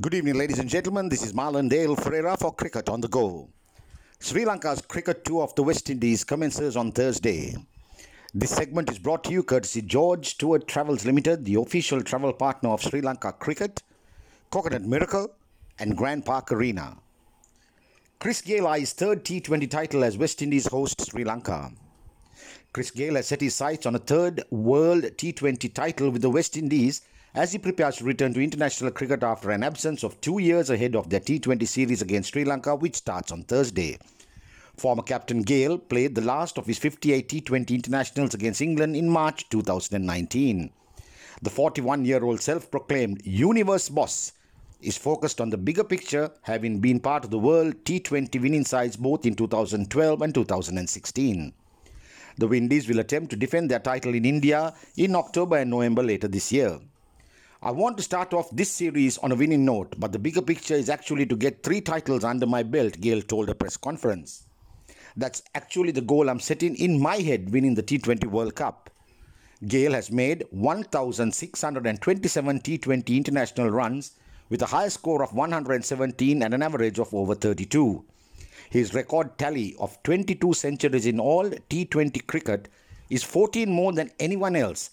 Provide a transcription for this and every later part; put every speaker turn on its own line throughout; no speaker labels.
Good evening, ladies and gentlemen. This is Marlon Dale Ferreira for Cricket on the Go. Sri Lanka's cricket tour of the West Indies commences on Thursday. This segment is brought to you courtesy George Tour Travels Limited, the official travel partner of Sri Lanka Cricket, Coconut Miracle, and Grand Park Arena. Chris Gayle eyes third T20 title as West Indies host Sri Lanka. Chris Gayle has set his sights on a third World T20 title with the West Indies as he prepares to return to international cricket after an absence of two years ahead of their T20 series against Sri Lanka, which starts on Thursday. Former captain Gayle played the last of his 58 T20 internationals against England in March 2019. The 41 year old self proclaimed universe boss is focused on the bigger picture, having been part of the world T20 winning sides both in 2012 and 2016. The Windies will attempt to defend their title in India in October and November later this year. I want to start off this series on a winning note, but the bigger picture is actually to get three titles under my belt, Gayle told a press conference. That's actually the goal I'm setting in my head winning the T20 World Cup. Gayle has made 1,627 T20 international runs with a high score of 117 and an average of over 32. His record tally of 22 centuries in all T20 cricket is 14 more than anyone else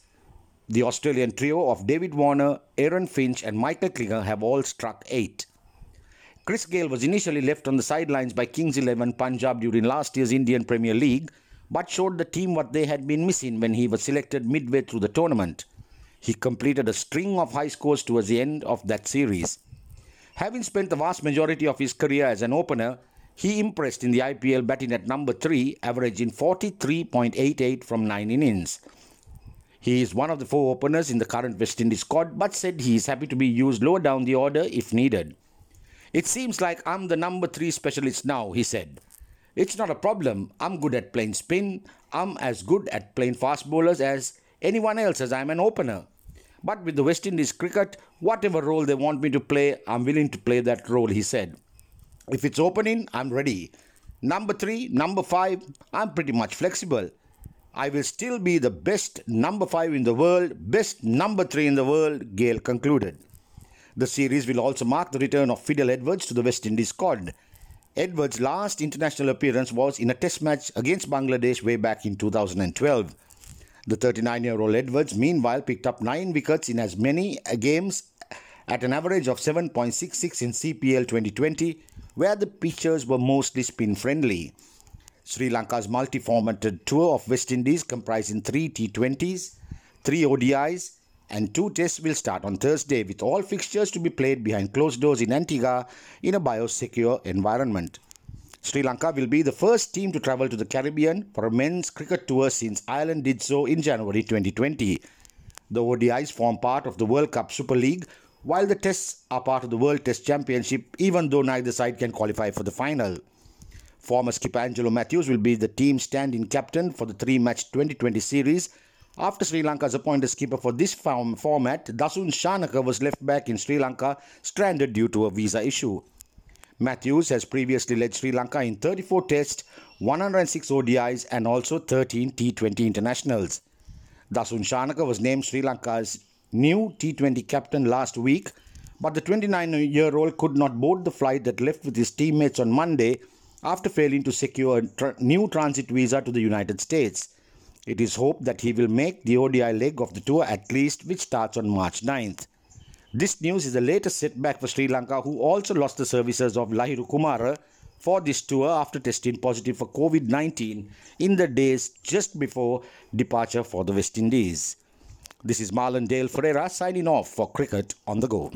the Australian trio of David Warner, Aaron Finch, and Michael Klinger have all struck eight. Chris Gayle was initially left on the sidelines by Kings 11 Punjab during last year's Indian Premier League, but showed the team what they had been missing when he was selected midway through the tournament. He completed a string of high scores towards the end of that series. Having spent the vast majority of his career as an opener, he impressed in the IPL batting at number 3, averaging 43.88 from 9 innings. He is one of the four openers in the current West Indies squad, but said he is happy to be used lower down the order if needed. It seems like I'm the number three specialist now, he said. It's not a problem. I'm good at playing spin. I'm as good at playing fast bowlers as anyone else as I'm an opener. But with the West Indies cricket, whatever role they want me to play, I'm willing to play that role, he said. If it's opening, I'm ready. Number three, number five, I'm pretty much flexible. I will still be the best number 5 in the world, best number 3 in the world, Gayle concluded. The series will also mark the return of Fidel Edwards to the West Indies squad. Edwards' last international appearance was in a test match against Bangladesh way back in 2012. The 39 year old Edwards, meanwhile, picked up 9 wickets in as many games at an average of 7.66 in CPL 2020, where the pitches were mostly spin friendly. Sri Lanka's multi-formatted tour of West Indies comprising three T20s, three ODIs and two tests will start on Thursday with all fixtures to be played behind closed doors in Antigua in a biosecure environment. Sri Lanka will be the first team to travel to the Caribbean for a men's cricket tour since Ireland did so in January 2020. The ODIs form part of the World Cup Super League, while the tests are part of the World Test Championship, even though neither side can qualify for the final. Former skipper Angelo Mathews will be the team's stand-in captain for the three-match 2020 series. After Sri Lanka's appointed skipper for this form format, Dasun Shanaka was left back in Sri Lanka stranded due to a visa issue. Mathews has previously led Sri Lanka in 34 tests, 106 ODIs and also 13 T20 internationals. Dasun Shanaka was named Sri Lanka's new T20 captain last week, but the 29-year-old could not board the flight that left with his teammates on Monday after failing to secure a tra- new transit visa to the United States. It is hoped that he will make the ODI leg of the tour at least, which starts on March 9th. This news is the latest setback for Sri Lanka, who also lost the services of Lahiru Kumara for this tour after testing positive for COVID 19 in the days just before departure for the West Indies. This is Marlon Dale Ferreira signing off for Cricket on the Go.